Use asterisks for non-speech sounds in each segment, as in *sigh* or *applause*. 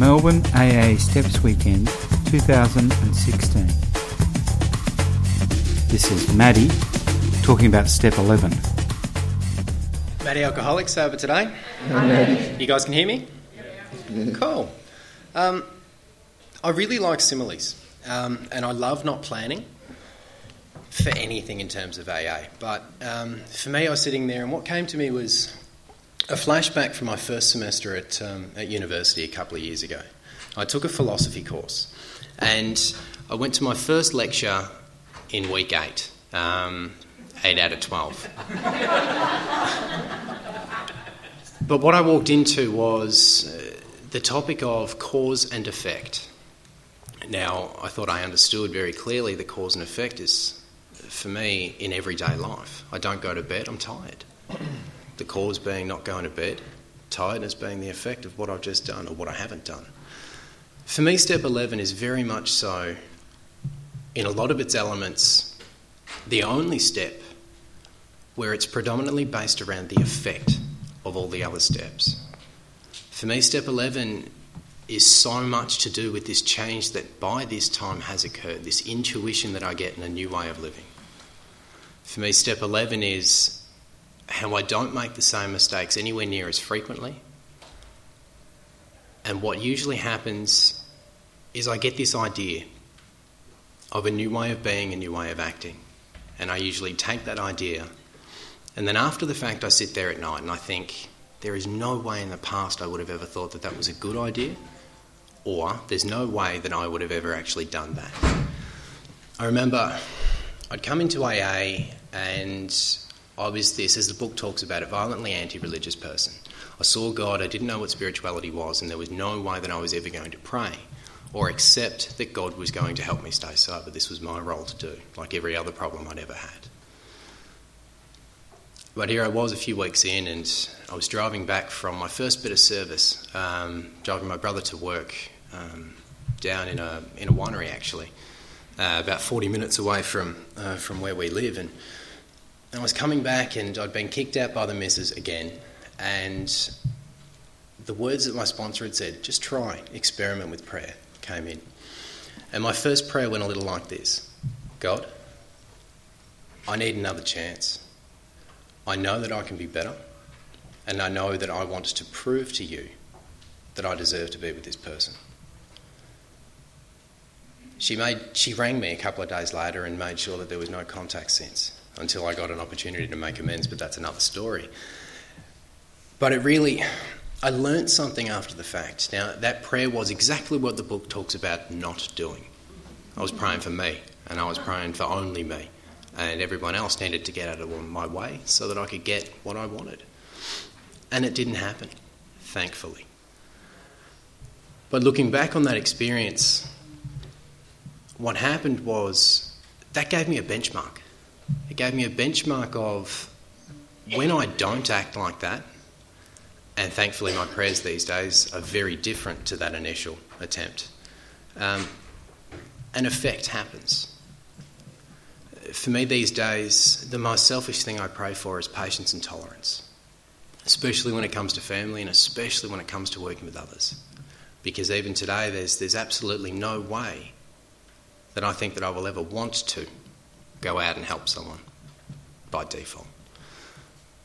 Melbourne AA Steps Weekend 2016. This is Maddie talking about Step 11. Maddie Alcoholics over today. You guys can hear me? Cool. Um, I really like similes, um, and I love not planning for anything in terms of AA. But um, for me, I was sitting there, and what came to me was a flashback from my first semester at, um, at university a couple of years ago. I took a philosophy course, and I went to my first lecture in week eight, um, eight out of 12. but what I walked into was uh, the topic of cause and effect. Now, I thought I understood very clearly the cause and effect is, for me, in everyday life. I don't go to bed, I'm tired. The cause being not going to bed, tiredness being the effect of what I've just done or what I haven't done. For me, step 11 is very much so, in a lot of its elements, the only step where it's predominantly based around the effect of all the other steps. For me, step 11 is so much to do with this change that by this time has occurred, this intuition that I get in a new way of living. For me, step 11 is how I don't make the same mistakes anywhere near as frequently. And what usually happens is I get this idea of a new way of being, a new way of acting. And I usually take that idea, and then after the fact, I sit there at night and I think, there is no way in the past I would have ever thought that that was a good idea, or there's no way that I would have ever actually done that. I remember I'd come into AA and I was this, as the book talks about, a violently anti religious person. I saw God, I didn't know what spirituality was, and there was no way that I was ever going to pray or accept that God was going to help me stay sober. This was my role to do, like every other problem I'd ever had. But here I was a few weeks in, and I was driving back from my first bit of service, um, driving my brother to work um, down in a, in a winery actually, uh, about 40 minutes away from, uh, from where we live. And I was coming back and I'd been kicked out by the missus again. And the words that my sponsor had said, just try, experiment with prayer, came in. And my first prayer went a little like this God, I need another chance. I know that I can be better, and I know that I want to prove to you that I deserve to be with this person. She, made, she rang me a couple of days later and made sure that there was no contact since until I got an opportunity to make amends, but that's another story. But it really, I learnt something after the fact. Now, that prayer was exactly what the book talks about not doing. I was praying for me, and I was praying for only me, and everyone else needed to get out of my way so that I could get what I wanted. And it didn't happen, thankfully. But looking back on that experience, what happened was that gave me a benchmark. Gave me a benchmark of when I don't act like that, and thankfully my prayers these days are very different to that initial attempt. Um, an effect happens. For me these days, the most selfish thing I pray for is patience and tolerance, especially when it comes to family and especially when it comes to working with others. Because even today, there's, there's absolutely no way that I think that I will ever want to go out and help someone by default.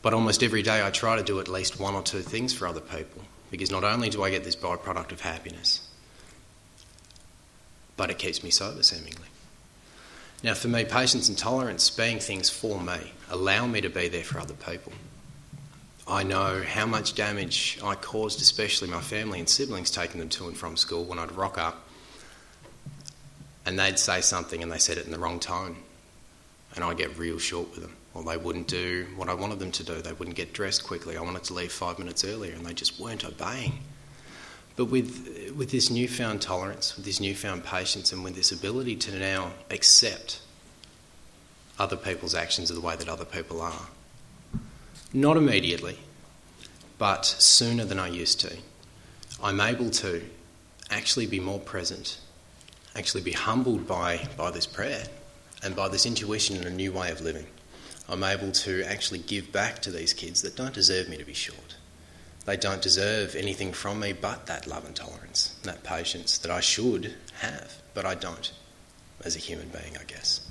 But almost every day I try to do at least one or two things for other people because not only do I get this byproduct of happiness, but it keeps me sober seemingly. Now, for me, patience and tolerance, being things for me, allow me to be there for other people. I know how much damage I caused, especially my family and siblings, taking them to and from school when I'd rock up and they'd say something and they said it in the wrong tone and I get real short with them. Or they wouldn't do what I wanted them to do. They wouldn't get dressed quickly. I wanted to leave five minutes earlier, and they just weren't obeying. But with, with this newfound tolerance, with this newfound patience, and with this ability to now accept other people's actions of the way that other people are, not immediately, but sooner than I used to, I'm able to actually be more present, actually be humbled by, by this prayer and by this intuition and a new way of living, I'm able to actually give back to these kids that don't deserve me to be short. They don't deserve anything from me but that love and tolerance. that patience that I should have, but I don't as a human being, I guess.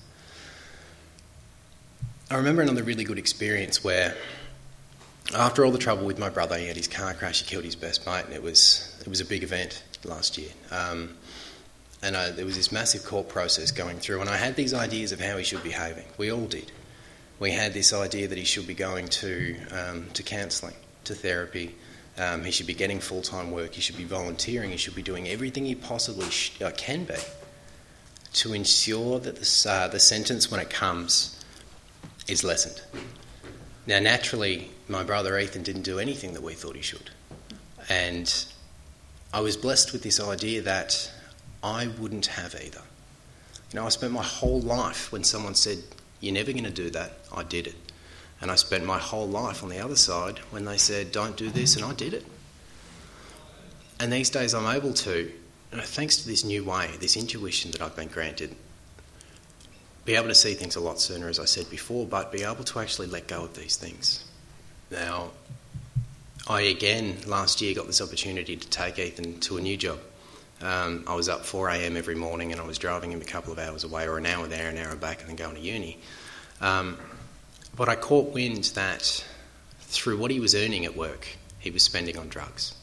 I remember another really good experience where, after all the trouble with my brother, he had his car crash, he killed his best mate, and it was it was a big event last year. Um, and I, there was this massive court process going through, and I had these ideas of how he should be behaving. We all did. We had this idea that he should be going to um, to counselling, to therapy. Um, he should be getting full time work. He should be volunteering. He should be doing everything he possibly sh- uh, can be to ensure that the, uh, the sentence, when it comes, is lessened. Now, naturally, my brother Ethan didn't do anything that we thought he should. And I was blessed with this idea that I wouldn't have either. You know, I spent my whole life when someone said, You're never going to do that, I did it. And I spent my whole life on the other side when they said, Don't do this, and I did it. And these days I'm able to, thanks to this new way, this intuition that I've been granted, be able to see things a lot sooner, as I said before, but be able to actually let go of these things. Now, I again last year got this opportunity to take Ethan to a new job. Um, I was up 4 a.m. every morning and I was driving him a couple of hours away, or an hour there, an hour back, and then going to uni. Um, but I caught wind that through what he was earning at work, he was spending on drugs.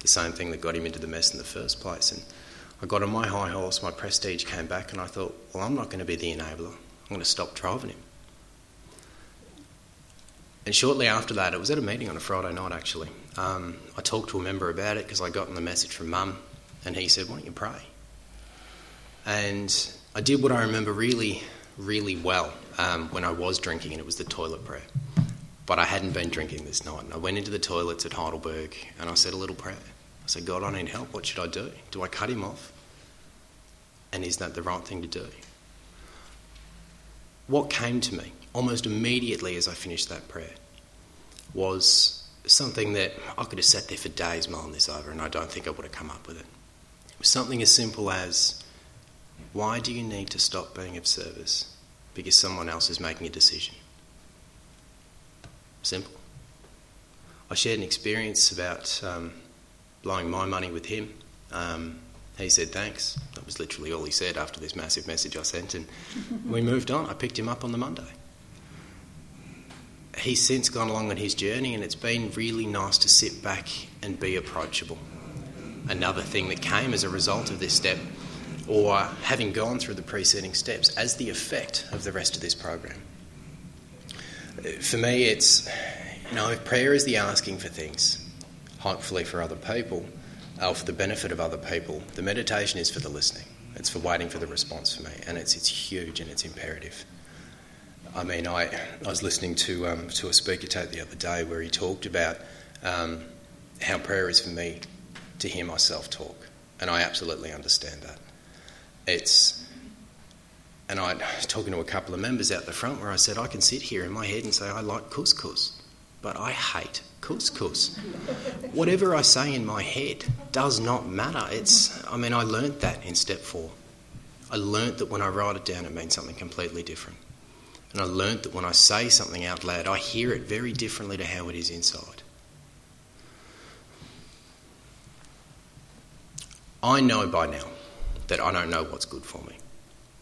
The same thing that got him into the mess in the first place. And I got on my high horse, my prestige came back, and I thought, well, I'm not going to be the enabler. I'm going to stop driving him. And shortly after that, it was at a meeting on a Friday night actually. Um, I talked to a member about it because I got the message from mum, and he said, Why don't you pray? And I did what I remember really, really well um, when I was drinking, and it was the toilet prayer. But I hadn't been drinking this night. And I went into the toilets at Heidelberg and I said a little prayer. I said, God, I need help. What should I do? Do I cut him off? And is that the right thing to do? What came to me almost immediately as I finished that prayer was something that I could have sat there for days mulling this over, and I don't think I would have come up with it. Something as simple as why do you need to stop being of service? Because someone else is making a decision. Simple. I shared an experience about um, blowing my money with him. Um, he said thanks. That was literally all he said after this massive message I sent, and *laughs* we moved on. I picked him up on the Monday. He's since gone along on his journey, and it's been really nice to sit back and be approachable. Another thing that came as a result of this step, or having gone through the preceding steps, as the effect of the rest of this program. For me, it's, you know, if prayer is the asking for things, hopefully for other people, or for the benefit of other people. The meditation is for the listening. It's for waiting for the response for me, and it's it's huge and it's imperative. I mean, I, I was listening to um, to a speaker tape the other day where he talked about um, how prayer is for me to hear myself talk, and I absolutely understand that. It's and I talking to a couple of members out the front where I said I can sit here in my head and say I like couscous, but I hate couscous. Whatever I say in my head does not matter. It's, I mean, I learnt that in step four. I learnt that when I write it down, it means something completely different. And I learnt that when I say something out loud, I hear it very differently to how it is inside. I know by now that I don't know what's good for me.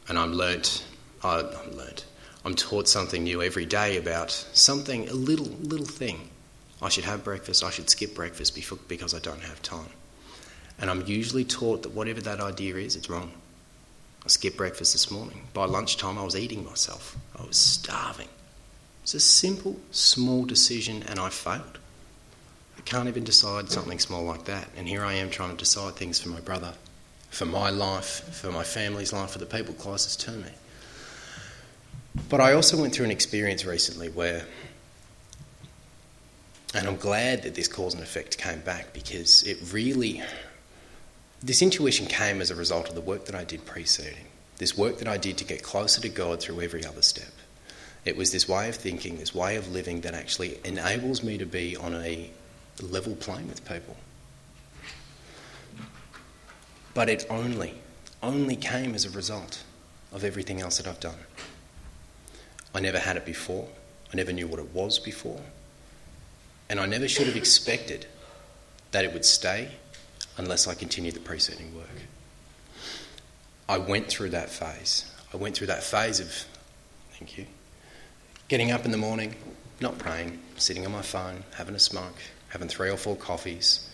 And I'm learnt, I'm learnt, I'm taught something new every day about something, a little, little thing I should have breakfast, I should skip breakfast because I don't have time. And I'm usually taught that whatever that idea is, it's wrong. I skipped breakfast this morning. By lunchtime, I was eating myself. I was starving. It's a simple, small decision, and I failed. Can't even decide something small like that. And here I am trying to decide things for my brother, for my life, for my family's life, for the people closest to me. But I also went through an experience recently where and I'm glad that this cause and effect came back because it really, this intuition came as a result of the work that I did preceding, this work that I did to get closer to God through every other step. It was this way of thinking, this way of living that actually enables me to be on a level playing with people. But it only, only came as a result of everything else that I've done. I never had it before. I never knew what it was before. And I never should have expected that it would stay unless I continued the preceding work. I went through that phase. I went through that phase of, thank you, getting up in the morning, not praying, sitting on my phone, having a smoke, having three or four coffees,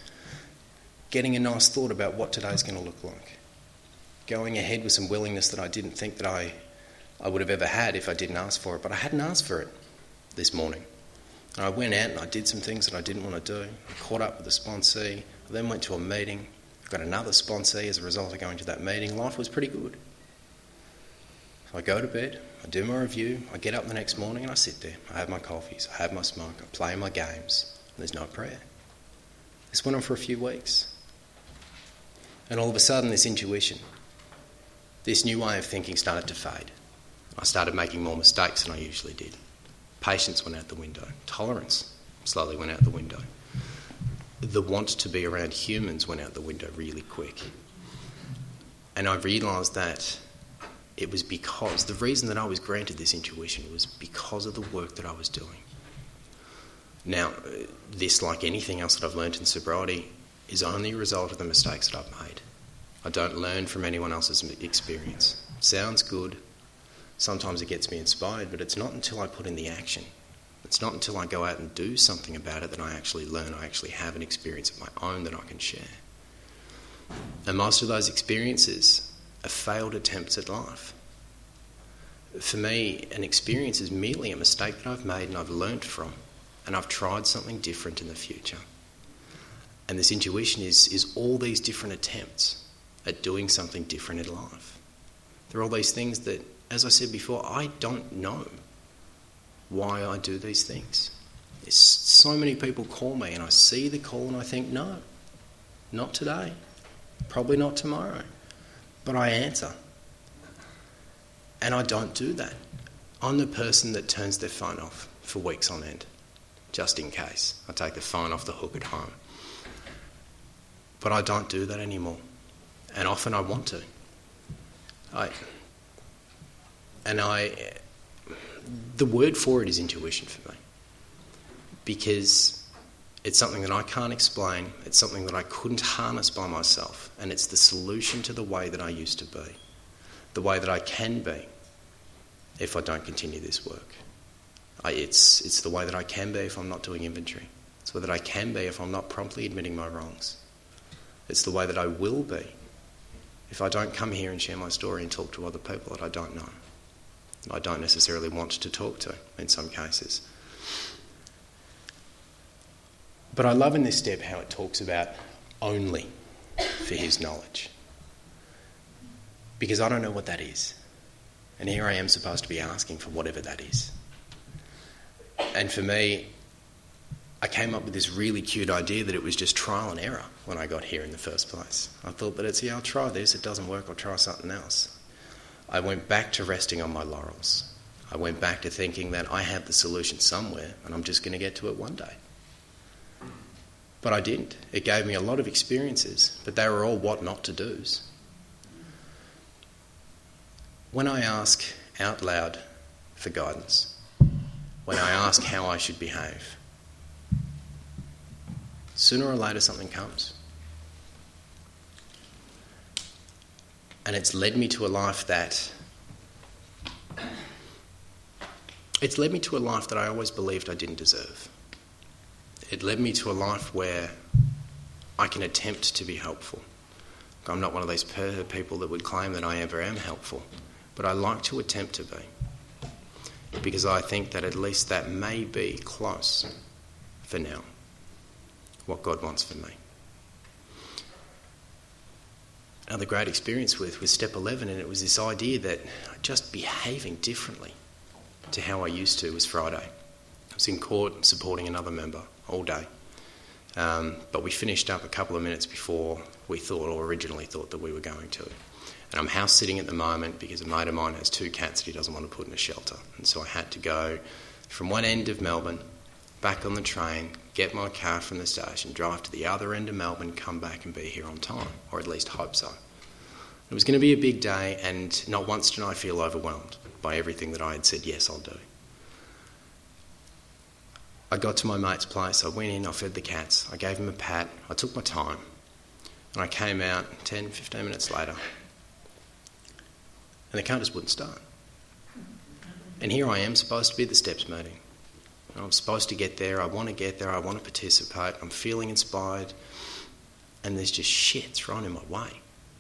getting a nice thought about what today's going to look like, going ahead with some willingness that I didn't think that I, I would have ever had if I didn't ask for it, but I hadn't asked for it this morning. And I went out and I did some things that I didn't want to do. I caught up with the sponsee. I then went to a meeting. I Got another sponsee as a result of going to that meeting. Life was pretty good. So I go to bed, I do my review, I get up the next morning and I sit there. I have my coffees, I have my smoke, I play my games, there's no prayer. This went on for a few weeks. And all of a sudden, this intuition, this new way of thinking started to fade. I started making more mistakes than I usually did. Patience went out the window. Tolerance slowly went out the window. The want to be around humans went out the window really quick. And I realised that it was because the reason that I was granted this intuition was because of the work that I was doing. Now, this, like anything else that I've learned in sobriety, is only a result of the mistakes that I've made. I don't learn from anyone else's experience. Sounds good. Sometimes it gets me inspired, but it's not until I put in the action. It's not until I go out and do something about it that I actually learn, I actually have an experience of my own that I can share. And most of those experiences are failed attempts at life. For me, an experience is merely a mistake that I've made and I've learnt from, and I've tried something different in the future. And this intuition is, is all these different attempts at doing something different in life. There are all these things that, as I said before, I don't know why I do these things. There's so many people call me, and I see the call and I think, no, not today, probably not tomorrow. But I answer. And I don't do that. I'm the person that turns their phone off for weeks on end, just in case. I take the phone off the hook at home. But I don't do that anymore. And often I want to. I, and I, the word for it is intuition for me. Because it's something that I can't explain, it's something that I couldn't harness by myself, and it's the solution to the way that I used to be, the way that I can be if I don't continue this work. I, it's, it's the way that I can be if I'm not doing inventory. It's the way that I can be if I'm not promptly admitting my wrongs. It's the way that I will be if I don't come here and share my story and talk to other people that I don't know. I don't necessarily want to talk to in some cases. But I love in this step how it talks about only for his knowledge. Because I don't know what that is. And here I am supposed to be asking for whatever that is. And for me, I came up with this really cute idea that it was just trial and error when I got here in the first place. I thought that it's, yeah, I'll try this, it doesn't work, I'll try something else. I went back to resting on my laurels. I went back to thinking that I have the solution somewhere and I'm just going to get to it one day. But I didn't. It gave me a lot of experiences, but they were all what not to do's. When I ask out loud for guidance, when I ask how I should behave, sooner or later something comes. And it's led me to a life that. It's led me to a life that I always believed I didn't deserve. It led me to a life where I can attempt to be helpful. I'm not one of those people that would claim that I ever am helpful, but I like to attempt to be because I think that at least that may be close for now what God wants for me. Another great experience with was step 11, and it was this idea that just behaving differently to how I used to was Friday. I was in court supporting another member all day. Um, but we finished up a couple of minutes before we thought, or originally thought, that we were going to. And I'm house sitting at the moment because a mate of mine has two cats that he doesn't want to put in a shelter. And so I had to go from one end of Melbourne back on the train, get my car from the station, drive to the other end of Melbourne, come back and be here on time, or at least hope so. It was going to be a big day, and not once did I feel overwhelmed by everything that I had said, yes, I'll do. I got to my mate's place, I went in, I fed the cats, I gave him a pat, I took my time. And I came out 10, 15 minutes later, and the car just wouldn't start. And here I am, supposed to be the steps meeting. I'm supposed to get there, I want to get there, I want to participate, I'm feeling inspired, and there's just shit thrown in my way.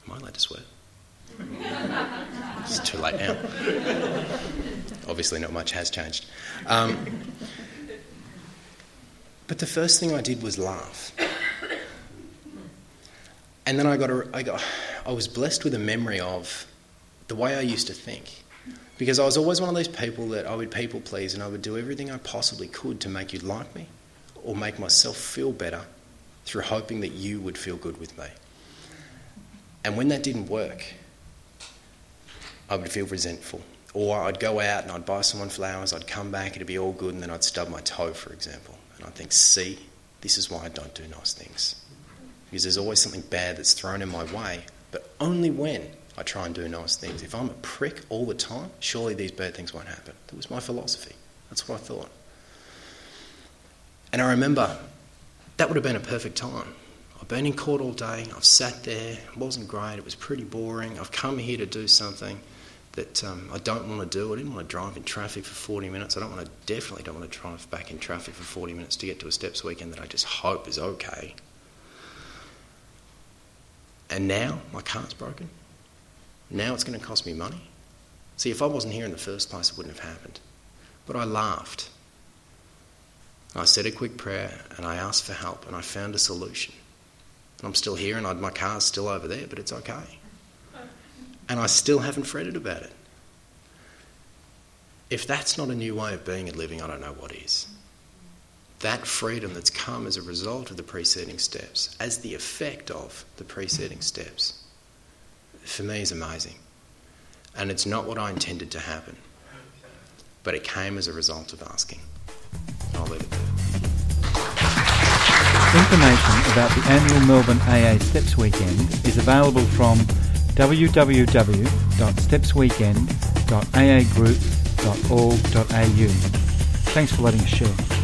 Am I allowed to swear? *laughs* it's too late now. Obviously, not much has changed. Um, but the first thing I did was laugh. And then I got, a, I got, I was blessed with a memory of the way I used to think. Because I was always one of those people that I would people please and I would do everything I possibly could to make you like me or make myself feel better through hoping that you would feel good with me. And when that didn't work, I would feel resentful. Or I'd go out and I'd buy someone flowers, I'd come back, it'd be all good, and then I'd stub my toe, for example. And I'd think, see, this is why I don't do nice things. Because there's always something bad that's thrown in my way, but only when I try and do nice things. If I'm a prick all the time, surely these bad things won't happen. That was my philosophy. That's what I thought. And I remember that would have been a perfect time. I've been in court all day, I've sat there, it wasn't great, it was pretty boring. I've come here to do something that um, I don't want to do. I didn't want to drive in traffic for 40 minutes. I don't want to, definitely don't want to drive back in traffic for 40 minutes to get to a steps weekend that I just hope is okay. And now my car's broken. Now it's going to cost me money. See, if I wasn't here in the first place, it wouldn't have happened. But I laughed. I said a quick prayer and I asked for help and I found a solution. And I'm still here and I, my car's still over there, but it's okay. And I still haven't fretted about it. If that's not a new way of being and living, I don't know what is. That freedom that's come as a result of the preceding steps, as the effect of the preceding steps, for me is amazing. And it's not what I intended to happen, but it came as a result of asking. I'll leave it there. Information about the annual Melbourne AA Steps Weekend is available from www.stepsweekend.aagroup.org.au. Thanks for letting us share.